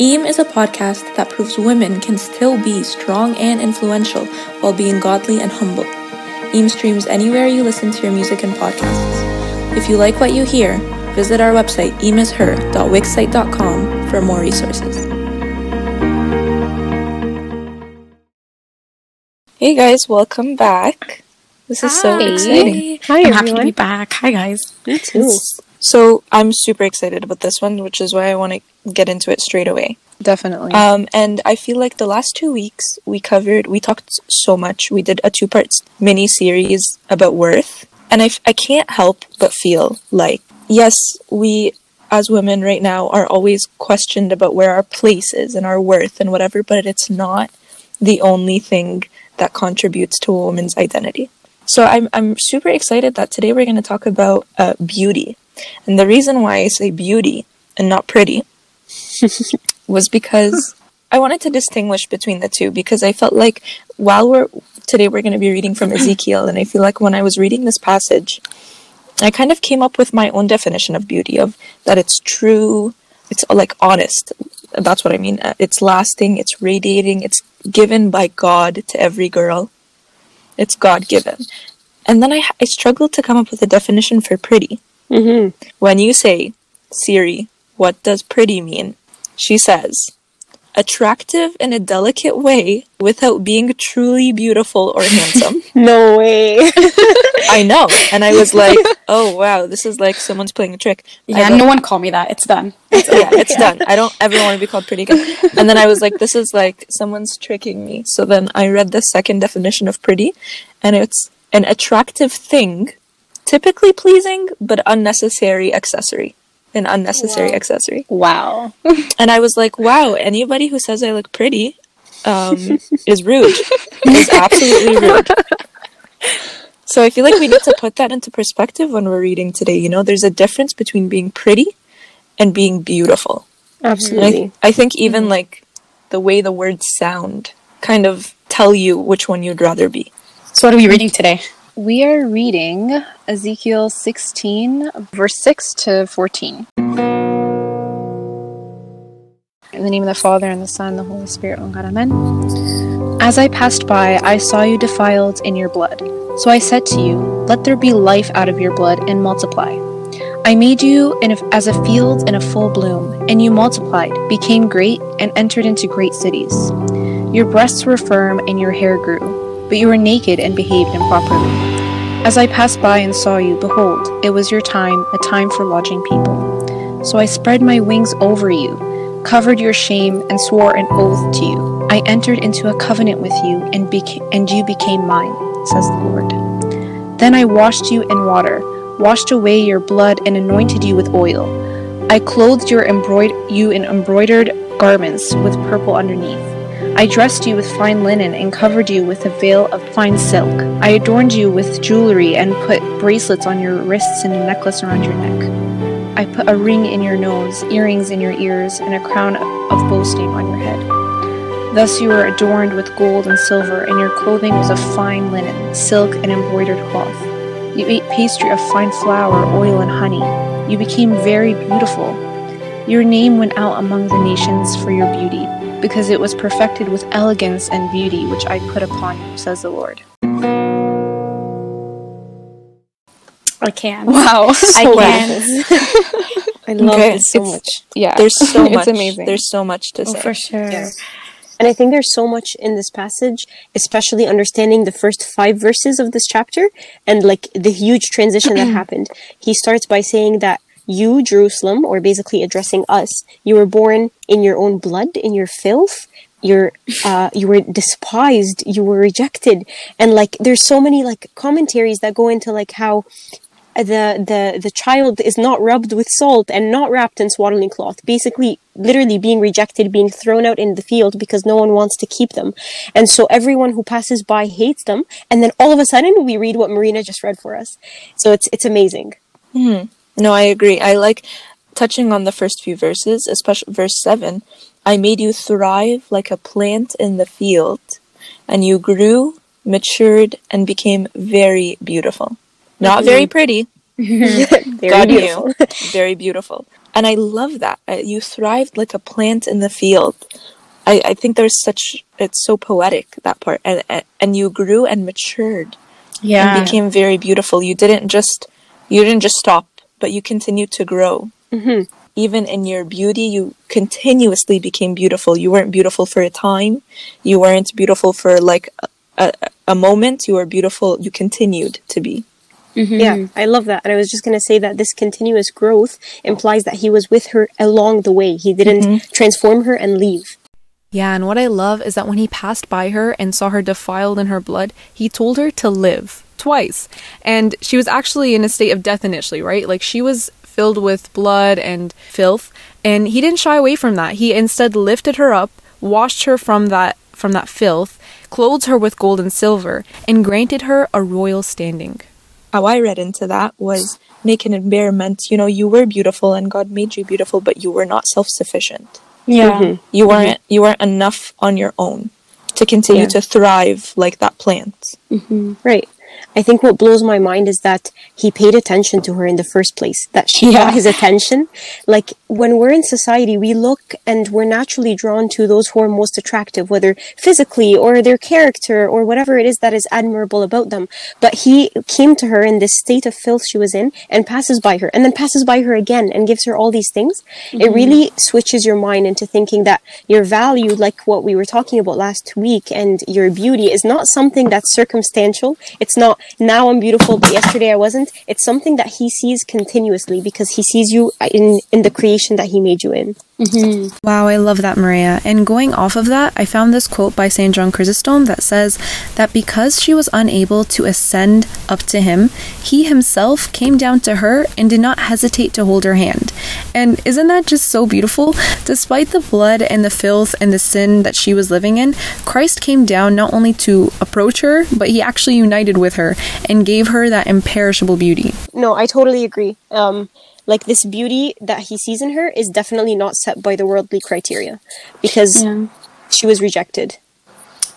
EAM is a podcast that proves women can still be strong and influential while being godly and humble. EAM streams anywhere you listen to your music and podcasts. If you like what you hear, visit our website eamisher.wixsite.com for more resources. Hey guys, welcome back. This is so exciting. Hi, I'm happy to everyone. be back. Hi, guys. Me too. So I'm super excited about this one, which is why I want to get into it straight away. Definitely. Um, and I feel like the last two weeks we covered, we talked so much. We did a two part mini series about worth. And I, f- I can't help but feel like, yes, we as women right now are always questioned about where our place is and our worth and whatever, but it's not the only thing that contributes to a woman's identity. So I'm, I'm super excited that today we're going to talk about uh, beauty. And the reason why I say beauty and not pretty was because I wanted to distinguish between the two because I felt like while we're today we're going to be reading from Ezekiel and I feel like when I was reading this passage I kind of came up with my own definition of beauty of that it's true it's like honest. That's what I mean. Uh, it's lasting it's radiating it's given by God to every girl. It's God given and then I I struggled to come up with a definition for pretty mm-hmm. when you say, Siri, what does pretty mean? She says, attractive in a delicate way without being truly beautiful or handsome. No way. I know. And I was like, oh wow, this is like someone's playing a trick. Yeah, no one call me that. It's done. yeah, it's done. I don't ever want to be called pretty again. And then I was like, this is like someone's tricking me. So then I read the second definition of pretty, and it's an attractive thing, typically pleasing, but unnecessary accessory. An unnecessary accessory. wow. And I was like, wow, anybody who says I look pretty um, is rude. is absolutely rude. So I feel like we need to put that into perspective when we're reading today. You know, there's a difference between being pretty and being beautiful. Absolutely. I, I think even like the way the words sound kind of tell you which one you'd rather be. So, what are we reading today? We are reading Ezekiel 16, verse 6 to 14. In the name of the Father, and the Son, and the Holy Spirit, one God, amen. As I passed by, I saw you defiled in your blood. So I said to you, Let there be life out of your blood and multiply. I made you a, as a field in a full bloom, and you multiplied, became great, and entered into great cities. Your breasts were firm, and your hair grew, but you were naked and behaved improperly. As I passed by and saw you, behold, it was your time, a time for lodging people. So I spread my wings over you, covered your shame, and swore an oath to you. I entered into a covenant with you, and, beca- and you became mine, says the Lord. Then I washed you in water, washed away your blood, and anointed you with oil. I clothed your embroid- you in embroidered garments with purple underneath. I dressed you with fine linen and covered you with a veil of fine silk. I adorned you with jewelry and put bracelets on your wrists and a necklace around your neck. I put a ring in your nose, earrings in your ears, and a crown of boasting on your head. Thus you were adorned with gold and silver, and your clothing was of fine linen, silk, and embroidered cloth. You ate pastry of fine flour, oil, and honey. You became very beautiful. Your name went out among the nations for your beauty, because it was perfected with elegance and beauty which I put upon you, says the Lord. I can. Wow. I so can. I love Okay, this so it's- much. Yeah. There's so much. it's much. amazing. There's so much to Oh, say. for sure. Yeah. And I think there's so much in this passage, especially understanding the first five verses of this chapter and like the huge transition that happened. He starts by saying that you, Jerusalem, or basically addressing us, you were born in your own blood, in your filth. You're, uh, you were despised, you were rejected. And like, there's so many like commentaries that go into like how the the the child is not rubbed with salt and not wrapped in swaddling cloth. Basically literally being rejected being thrown out in the field because no one wants to keep them. And so everyone who passes by hates them. And then all of a sudden we read what marina just read for us. So it's it's amazing No, I agree. I like touching on the first few verses, especially verse 7. I made you thrive like a plant in the field, and you grew, matured, and became very beautiful. Not mm-hmm. very pretty. Very God beautiful. knew. Very beautiful. and I love that. You thrived like a plant in the field. I, I think there's such it's so poetic that part, and and- and you grew and matured Yeah. and became very beautiful. You didn't just you didn't just stop, but you continued to grow. Mhm. Even in your beauty, you continuously became beautiful. You weren't beautiful for a time. You weren't beautiful for like a, a, a moment. You were beautiful. You continued to be. Yeah, I love that. And I was just going to say that this continuous growth implies that he was with her along the way. He didn't transform her and leave. Yeah, and what I love is that when he passed by her and saw her defiled in her blood, he told her to live twice. And she was actually in a state of death initially, right? Like she was filled with blood and filth, and he didn't shy away from that. He instead lifted her up, washed her from that from that filth, clothed her with gold and silver, and granted her a royal standing. How I read into that was naked and bare meant, you know, you were beautiful and God made you beautiful, but you were not self sufficient. Yeah. Mm-hmm. You weren't mm-hmm. you weren't enough on your own to continue Yeah. to thrive like that plant. Mm-hmm. Right. I think what blows my mind is that he paid attention to her in the first place, that she Yeah. got his attention. Like when we're in society, we look and we're naturally drawn to those who are most attractive, whether physically or their character or whatever it is that is admirable about them. But he came to her in this state of filth she was in and passes by her and then passes by her again and gives her all these things. It mm-hmm. really switches your mind into thinking that your value, like what we were talking about last week, and your beauty is not something that's circumstantial. It's not now I'm beautiful, but yesterday I wasn't. It's something that he sees continuously because he sees you in in the creation that he made you in. Wow, I love that, Maria. And going off of that, I found this quote by St. John Chrysostom that says that because she was unable to ascend up to him, he himself came down to her and did not hesitate to hold her hand. And isn't that just so beautiful? Despite the blood and the filth and the sin that she was living in, Christ came down not only to approach her, but he actually united with her and gave her that imperishable beauty. No, I totally agree. Um, like this beauty that he sees in her is definitely not set by the worldly criteria because Yeah. she was rejected.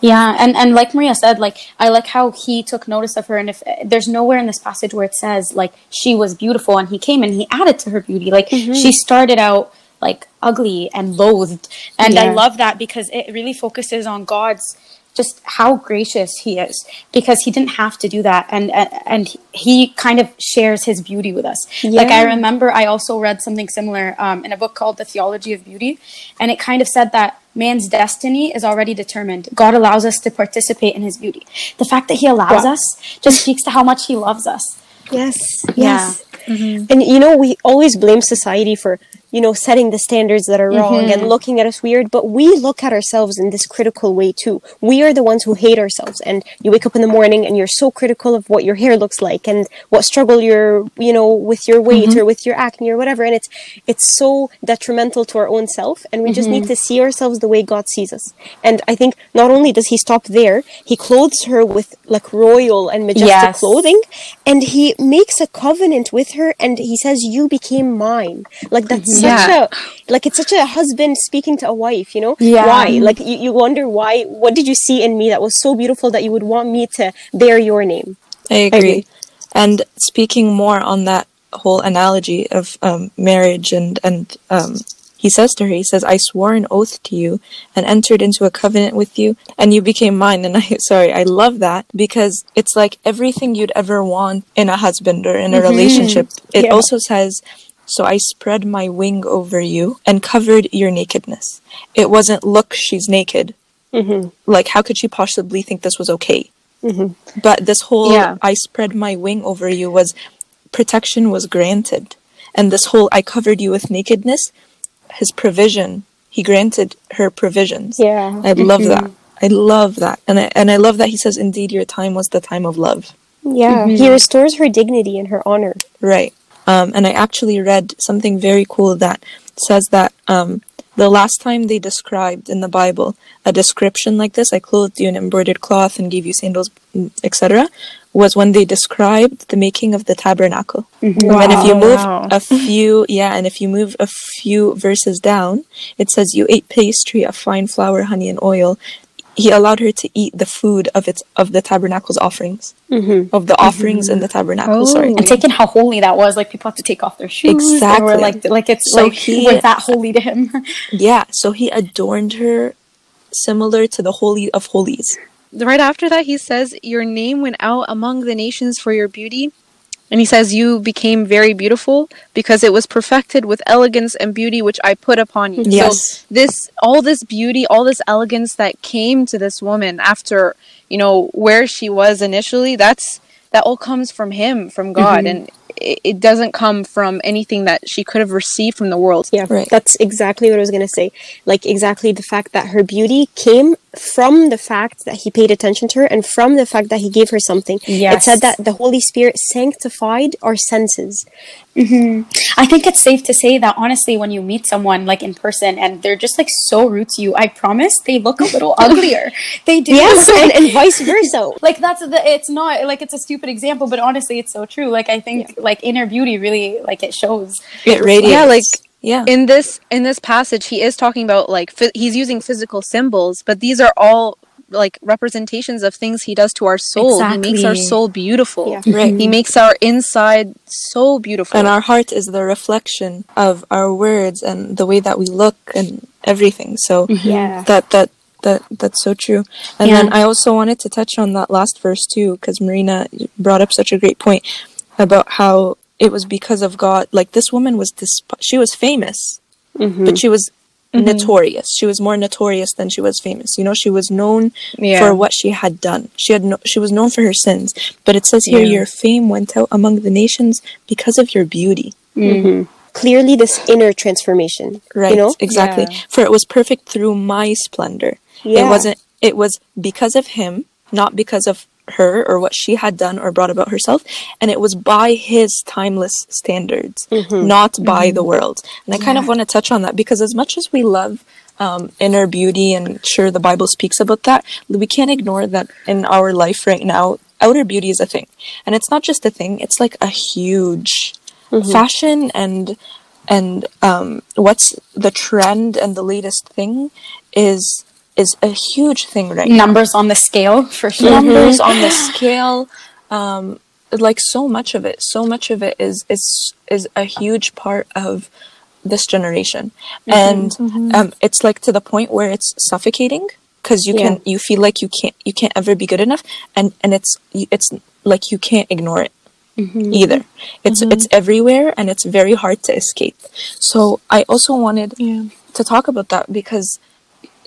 Yeah, and and like Maria said, like I like how he took notice of her, and if there's nowhere in this passage where it says like she was beautiful, and he came and he added to her beauty. Like mm-hmm. she started out like ugly and loathed, and I love that because it really focuses on God's just how gracious he is because he didn't have to do that and and, and he kind of shares his beauty with us like i remember i also read something similar um, in a book called the theology of beauty and it kind of said that man's destiny is already determined god allows us to participate in his beauty the fact that he allows Wow. us just speaks to how much he loves us Yes. Yeah. Yes. And you know, we always blame society for, you know, setting the standards that are wrong and mm-hmm. looking at us weird, but we look at ourselves in this critical way too. We are the ones who hate ourselves. And you wake up in the morning and you're so critical of what your hair looks like and what struggle you're, you know, with your weight mm-hmm. or with your acne or whatever. And it's it's so detrimental to our own self. And we just need mm-hmm. to see ourselves the way God sees us. And I think not only does he stop there, he clothes her with like royal and majestic Yes. clothing and he makes a covenant with her and he says you became mine like that's such Yeah. a like it's such a husband speaking to a wife you know Yeah. why like you, you wonder why what did you see in me that was so beautiful that you would want me to bear your name I agree. agree. And speaking more on that whole analogy of um, marriage and and um, he says to her, he says, "I swore an oath to you and entered into a covenant with you, and you became mine." And I, sorry, I love that because it's like everything you'd ever want in a husband or in a relationship. It Yeah. also says. So I spread my wing over you and covered your nakedness. It wasn't, look, she's naked. Mm-hmm. Like, how could she possibly think this was okay? Mm-hmm. But this whole Yeah. I spread my wing over you was protection was granted. And this whole I covered you with nakedness, his provision, he granted her provisions. Yeah. I love that. Mm-hmm. I love that. And I, and I love that he says indeed your time was the time of love. yeah he restores her dignity and her honor Right. Um, and I actually read something very cool that says that um, the last time they described in the Bible a description like this, I clothed you in embroidered cloth and gave you sandals, etc., was when they described the making of the tabernacle. And then if you move Wow. a few, yeah, and if you move a few verses down, it says you ate pastry of fine flour, honey, and oil. He allowed her to eat the food of its of the tabernacle's offerings Mm-hmm. of the offerings in the tabernacle. Sorry. Oh. and taking how holy that was, like people have to take off their shoes. Exactly. we're like, like it's So like he- we're that holy to him. Yeah, so he adorned her similar to the holy of holies. right after that he says your name went out among the nations for your beauty and he says you became very beautiful because it was perfected with elegance and beauty which i put upon you. Yes. so this all this beauty all this elegance that came to this woman after you know where she was initially that's that all comes from him from god. Mm-hmm. And it, it doesn't come from anything that she could have received from the world Yeah, Right. that's exactly what I was going to say. Like, exactly the fact that her beauty came from the fact that he paid attention to her and from the fact that he gave her something. Yeah. It said that the Holy Spirit sanctified our senses. Mm-hmm. I think it's safe to say that honestly, when you meet someone like in person and they're just like so rude to you, I promise they look a little uglier. They do. Yes, and, and vice versa. like that's the it's not like it's a stupid example, but honestly, it's so true. Like I think like inner beauty really like it shows. It radiates. Yeah, like yeah. in this in this passage he is talking about like phy- he's using physical symbols but these are all like representations of things he does to our soul he makes our soul beautiful Yeah. Right. he makes our inside so beautiful and our heart is the reflection of our words and the way that we look and everything. So Yeah. that that that that's so true. And Yeah. then I also wanted to touch on that last verse too, because Marina brought up such a great point about how it was because of God. Like this woman was this, she was famous, mm-hmm. but she was mm-hmm. notorious. She was more notorious than she was famous. You know, she was known Yeah. for what she had done. She had no, she was known for her sins. But it says here, Yeah. your fame went out among the nations because of your beauty. Mm-hmm. Clearly, this inner transformation. Right. You know? Exactly. Yeah. For it was perfect through my splendor. Yeah. It wasn't it was because of him, not because of her or what she had done or brought about herself, and it was by his timeless standards, not by the world. And I kind of want to touch on that because as much as we love um, inner beauty, and sure the Bible speaks about that, we can't ignore that in our life right now, outer beauty is a thing, and it's not just a thing; it's like a huge fashion and and um, what's the trend and the latest thing is is a huge thing right now. Numbers on the scale for sure. Numbers on the scale, um, like so much of it, so much of it is is is a huge part of this generation, and um, it's like to the point where it's suffocating because you can you feel like you can't you can't ever be good enough, and and it's it's like you can't ignore it either. It's it's everywhere and it's very hard to escape. So I also wanted to talk about that because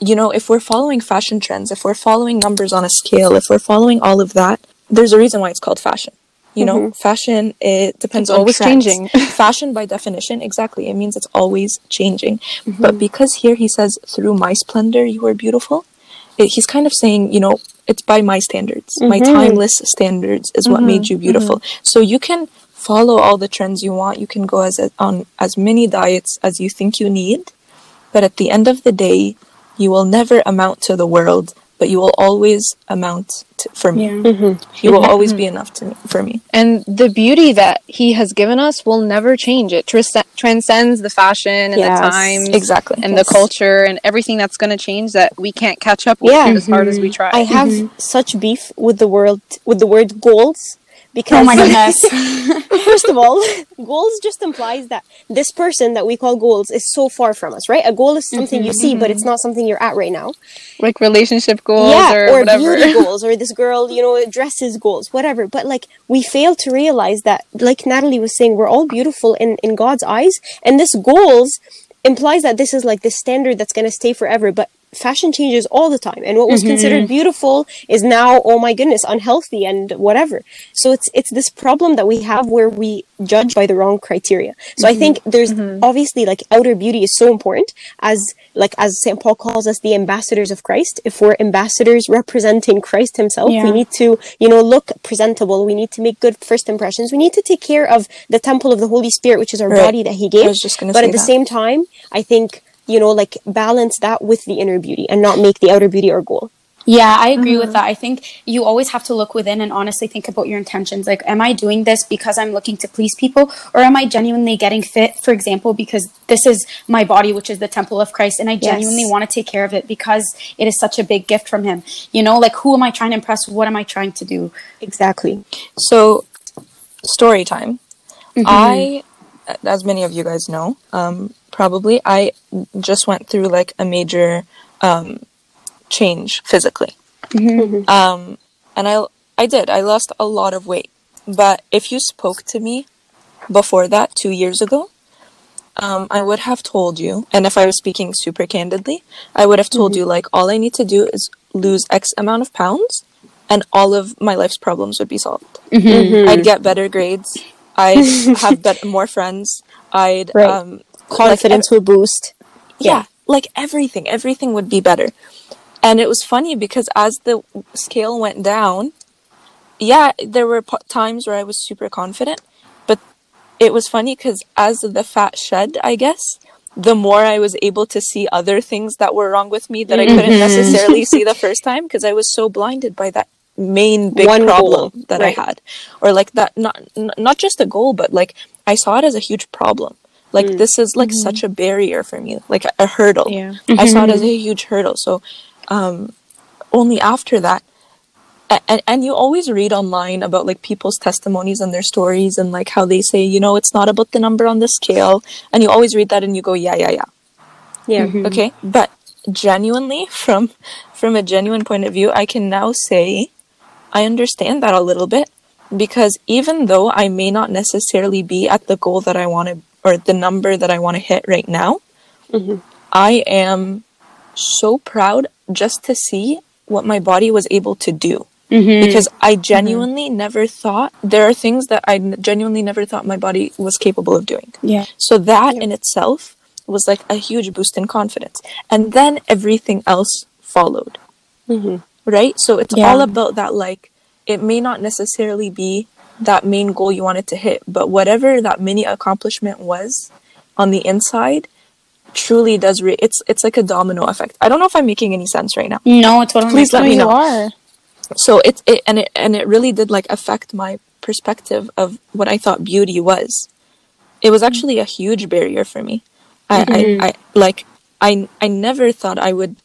you know, if we're following fashion trends, if we're following numbers on a scale, if we're following all of that, there's a reason why it's called fashion. You know, mm-hmm. fashion it depends It's on always trends. changing. fashion by definition, exactly, it means it's always changing. Mm-hmm. But because here he says, "Through my splendor, you are beautiful," it, he's kind of saying, you know, it's by my standards, my mm-hmm. timeless standards is what made you beautiful. So you can follow all the trends you want. You can go as on as many diets as you think you need, but at the end of the day, you will never amount to the world, but you will always amount to, for me. Mm-hmm. You will mm-hmm. always mm-hmm. be enough to me, for me. and the beauty that he has given us will never change it tris- transcends the fashion and Yes, the times exactly. and Yes. the culture and everything that's going to change that we can't catch up with Yeah. as hard as we try I have such beef with the world with the word goals because Oh my goodness. first of all, goals just implies that this person that we call goals is so far from us, right? A goal is something you see, but it's mm-hmm. not something you're at right now. like relationship goals yeah, or, or whatever beauty goals, or this girl, you know, dresses goals, whatever. But like, we fail to realize that, like Natalie was saying, we're all beautiful in in God's eyes, and this goals implies that this is like the standard that's going to stay forever. But fashion changes all the time, and what was mm-hmm. considered beautiful is now, oh my goodness, unhealthy and whatever. So it's it's this problem that we have where we judge by the wrong criteria. So I mm-hmm. think there's mm-hmm. obviously like outer beauty is so important as like as St. Paul calls us the ambassadors of Christ. If we're ambassadors representing Christ himself, we need to, you know, look presentable. We need to make good first impressions. We need to take care of the temple of the Holy Spirit, which is our Right. body that he gave. was just gonna but at the that. same time, I think, you know, like balance that with the inner beauty and not make the outer beauty our goal. Yeah, I agree with mm-hmm. that. I think you always have to look within and honestly think about your intentions. Like, am I doing this because I'm looking to please people, or am I genuinely getting fit, for example, because this is my body, which is the temple of Christ, and I genuinely Yes. want to take care of it because it is such a big gift from Him? You know, like, who am I trying to impress? What am I trying to do? Exactly. So, story time. Mm-hmm. I, as many of you guys know, um, probably, I just went through like a major um, change physically. Um, and I, I did. I lost a lot of weight. But if you spoke to me before that, two years ago, um, I would have told you, and if I was speaking super candidly, I would have told you, like, all I need to do is lose X amount of pounds, and all of my life's problems would be solved. I'd get better grades. I'd have bet- more friends. I'd Right. um, Confidence will boost. yeah, like everything, everything would be better. And it was funny because as the scale went down, yeah, there were po- times where I was super confident, but it was funny because as the fat shed, I guess, the more I was able to see other things that were wrong with me that I couldn't necessarily see the first time because I was so blinded by that main big One problem goal, that right. I had, or like that not n- not just a goal, but like I saw it as a huge problem. Like mm. this is like mm-hmm. such a barrier for me, like a, a hurdle. Yeah. I saw it as mm-hmm. a huge hurdle. So um, only after that, and and you always read online about like people's testimonies and their stories and like how they say, you know, it's not about the number on the scale, and you always read that and you go, yeah, yeah, yeah, Yeah. Mm-hmm. okay. But genuinely, from from a genuine point of view, I can now say I understand that a little bit because even though I may not necessarily be at the goal that I want to or the number that I want to hit right now, mm-hmm. I am so proud just to see what my body was able to do. Mm-hmm. Because I mm-hmm. genuinely never thought there are things that I genuinely never thought my body was capable of doing. Yeah. So that in itself was like a huge boost in confidence. And then everything else followed. Right? So it's Yeah. all about that, like, it may not necessarily be that main goal you wanted to hit, but whatever that mini accomplishment was on the inside truly does re- it's it's like a domino effect. I don't know if I'm making any sense right now. No, totally Please let me know. are. So it, it and it and it really did like affect my perspective of what I thought beauty was. It was actually a huge barrier for me. I, I, I like I I never thought I would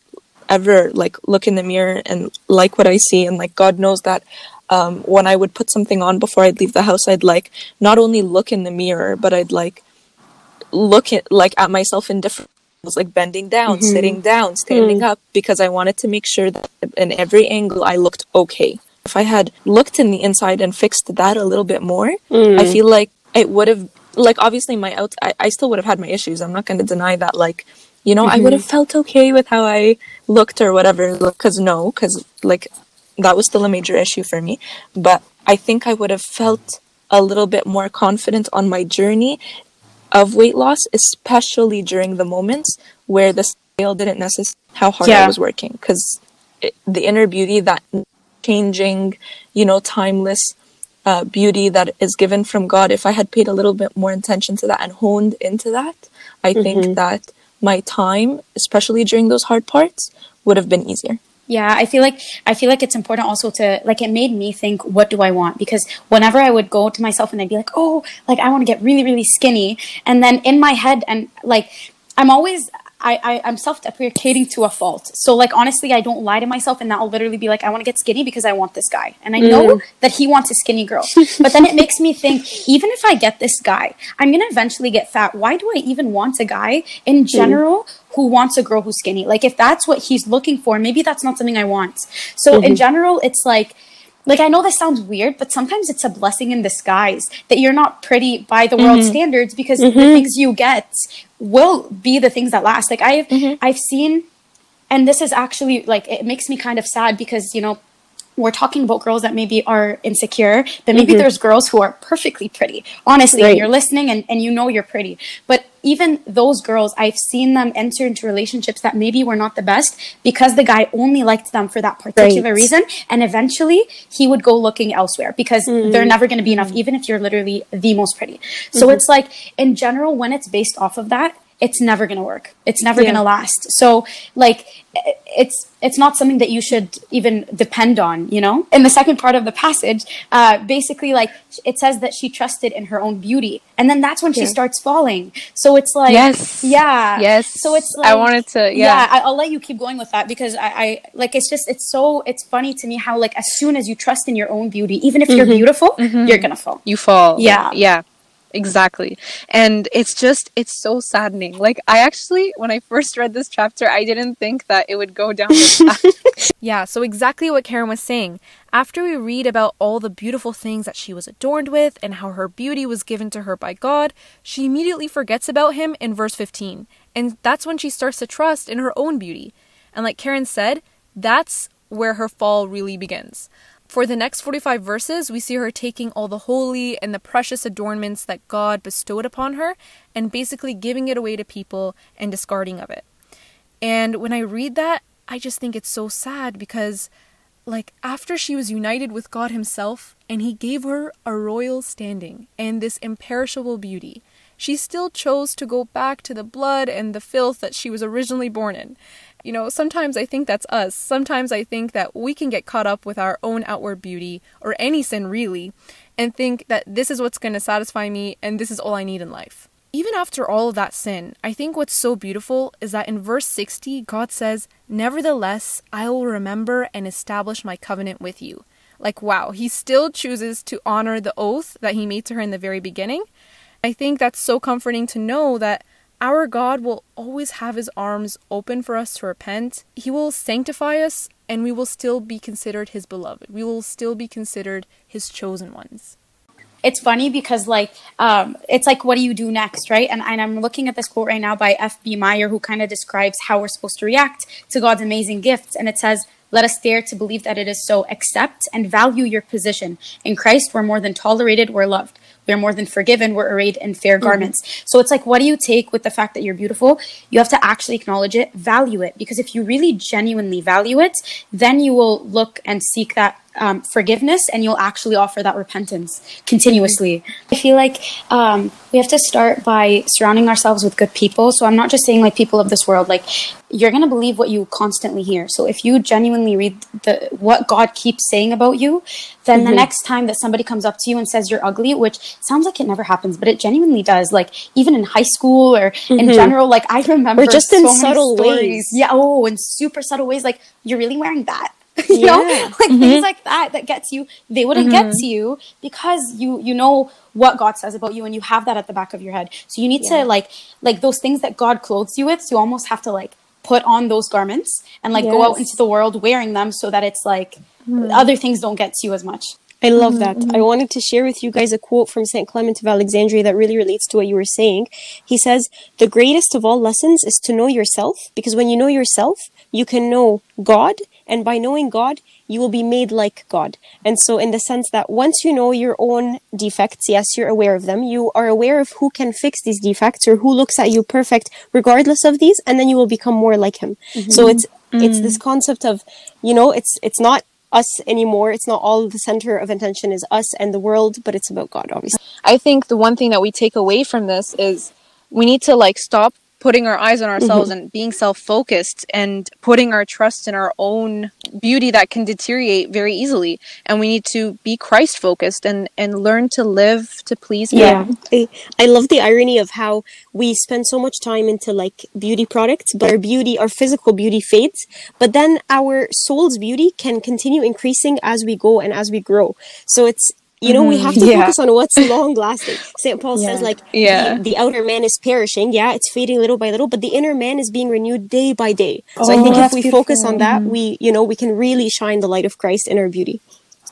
ever like look in the mirror and like what I see and like God knows that um, when I would put something on before I'd leave the house I'd like not only look in the mirror but I'd like look at like at myself in different was like bending down, mm-hmm. sitting down, standing mm. up because I wanted to make sure that in every angle I looked okay. If I had looked in the inside and fixed that a little bit more, I mm. feel like it would have like obviously my out I, I still would have had my issues. I'm not going to deny that like you know, I would mm-hmm. have felt okay with how I looked or whatever cuz no, cuz like that was still a major issue for me, but I think I would have felt a little bit more confident on my journey of weight loss, especially during the moments where the scale didn't necessarily how hard I was working. Because the inner beauty that changing, you know, timeless uh, beauty that is given from God. If I had paid a little bit more attention to that and honed into that, I think that my time, especially during those hard parts, would have been easier. Yeah, I feel like I feel like it's important also to like it made me think what do I want because whenever I would go to myself and I'd be like, "Oh, like I want to get really really skinny." And then in my head and like I'm always I, I I'm self-deprecating to a fault. So like honestly, I don't lie to myself and that'll literally be like I want to get skinny because I want this guy. And I mm-hmm. know that he wants a skinny girl. but then it makes me think even if I get this guy, I'm going to eventually get fat. Why do I even want a guy in mm-hmm. general who wants a girl who's skinny? Like if that's what he's looking for, maybe that's not something I want. So in mm-hmm. general, it's like like I know this sounds weird, but sometimes it's a blessing in disguise that you're not pretty by the world mm-hmm. standards because the mm-hmm. things you get will be the things that last. Like I've mm-hmm. I've seen and this is actually like it makes me kind of sad because you know we're talking about girls that maybe are insecure but maybe mm-hmm. there's girls who are perfectly pretty. Honestly and Right. you're listening and, and you know you're pretty. But even those girls i've seen them enter into relationships that maybe were not the best because the guy only liked them for that particular Right. reason. And eventually he would go looking elsewhere because mm-hmm. they're never going to be enough mm-hmm. even if you're literally the most pretty. So it's like in general when it's based off of that it's never going to work. It's never Yeah. going to last. So like it's it's not something that you should even depend on, you know? In the second part of the passage, uh basically like it says that she trusted in her own beauty. And then that's when she starts falling. So it's like Yes. Yeah. Yes. So it's like I wanted to- yeah. I, I'll let you keep going with that because I, I like it's just it's so it's funny to me how like as soon as you trust in your own beauty, even if you're beautiful, you're gonna fall. you fall. Yeah. Yeah. Exactly. And it's just it's so saddening. Like I actually when I first read this chapter, I didn't think that it would go down this. Yeah, so exactly what Karen was saying. After we read about all the beautiful things that she was adorned with and how her beauty was given to her by God, she immediately forgets about him in verse 15. And that's when she starts to trust in her own beauty. And like Karen said, that's where her fall really begins. For the next 45 verses, we see her taking all the holy and the precious adornments that God bestowed upon her and basically giving it away to people and discarding of it. And when I read that, I just think it's so sad because, like, after she was united with God Himself and He gave her a royal standing and this imperishable beauty, she still chose to go back to the blood and the filth that she was originally born in. You know, sometimes I think that's us. Sometimes I think that we can get caught up with our own outward beauty, or any sin really, and think that this is what's going to satisfy me and this is all I need in life. Even after all of that sin, I think what's so beautiful is that in verse 60, God says, Nevertheless, I will remember and establish my covenant with you. Like, wow, he still chooses to honor the oath that he made to her in the very beginning. I think that's so comforting to know that our God will always have his arms open for us to repent. He will sanctify us, and we will still be considered his beloved. We will still be considered his chosen ones. it's funny because like um, it's like what do you do next right and, and i'm looking at this quote right now by f.b meyer who kind of describes how we're supposed to react to god's amazing gifts and it says let us dare to believe that it is so accept and value your position in christ we're more than tolerated we're loved we're more than forgiven we're arrayed in fair mm-hmm. garments. So it's like what do you take with the fact that you're beautiful? You have to actually acknowledge it value it. Because if you really genuinely value it then you will look and seek that um, forgiveness and you'll actually offer that repentance continuously. I feel like um, we have to start by surrounding ourselves with good people. So I'm not just saying like people of this world, like you're going to believe what you constantly hear. So if you genuinely read the what God keeps saying about you, then the next time that somebody comes up to you and says you're ugly, which sounds like it never happens, but it genuinely does. Like even in high school or in general, like I remember Or just in so many subtle ways. Yeah. Oh, in super subtle ways. Like you're really wearing that. you know, Yeah. like things mm-hmm. like that that gets you. They wouldn't get mm-hmm. to you because you you know what God says about you and you have that at the back of your head. So you need to like like those things that God clothes you with. So you almost have to like put on those garments and like go out into the world wearing them so that it's like mm-hmm. other things don't get to you as much. I love that. I wanted to share with you guys a quote from St. Clement of Alexandria that really relates to what you were saying. He says, The greatest of all lessons is to know yourself, because when you know yourself, you can know God, and by knowing God, you will be made like God. And so, in the sense that once you know your own defects, yes, you're aware of them, you are aware of who can fix these defects or who looks at you perfect regardless of these, and then you will become more like Him. Mm-hmm. So, it's it's mm. this concept of, you know, it's it's not us anymore. It's not all the center of attention is us and the world, but it's about God, obviously. I think the one thing that we take away from this is we need to like stop putting our eyes on mm-hmm. ourselves and being self-focused and putting our trust in our own beauty that can deteriorate very easily and we need to be christ focused and and learn to live to please him Yeah. I, I love the irony of how we spend so much time into like beauty products, but our beauty, our physical beauty fades. But then our soul's beauty can continue increasing as we go and as we grow. So it's, you know, we have to mm-hmm. Yeah. focus on what's long lasting. St. Paul says, like, Yeah. the, the outer man is perishing. Yeah, it's fading little by little, but the inner man is being renewed day by day. So I oh, think if that's we focus on that, we, you know, we can really shine the light of Christ in our beauty.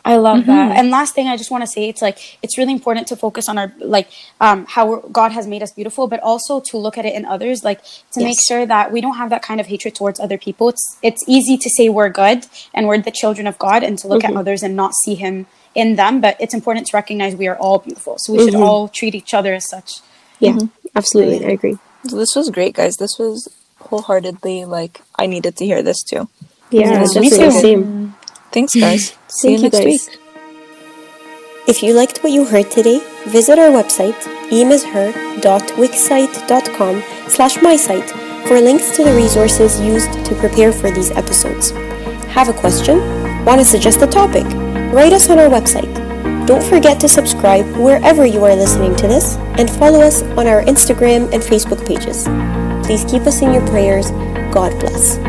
I love that. Mm-hmm. And last thing I just want to say, it's like it's really important to focus on our like um, how we're, God has made us beautiful, but also to look at it in others, like to make sure that we don't have that kind of hatred towards other people. It's it's easy to say we're good and we're the children of God, and to look at mm-hmm. others and not see Him in them. But it's important to recognize we are all beautiful, so we should mm-hmm. all treat each other as such. Yeah, absolutely. I agree. So this was great, guys. This was wholeheartedly like I needed to hear this too. Yeah, Yeah, me definitely too. same. Thanks, guys. See Thank you you, next guys. week. If you liked what you heard today, visit our website, emazher.wixsite.com slash mysite for links to the resources used to prepare for these episodes. Have a question? Want to suggest a topic? Write us on our website. Don't forget to subscribe wherever you are listening to this and follow us on our Instagram and Facebook pages. Please keep us in your prayers. God bless.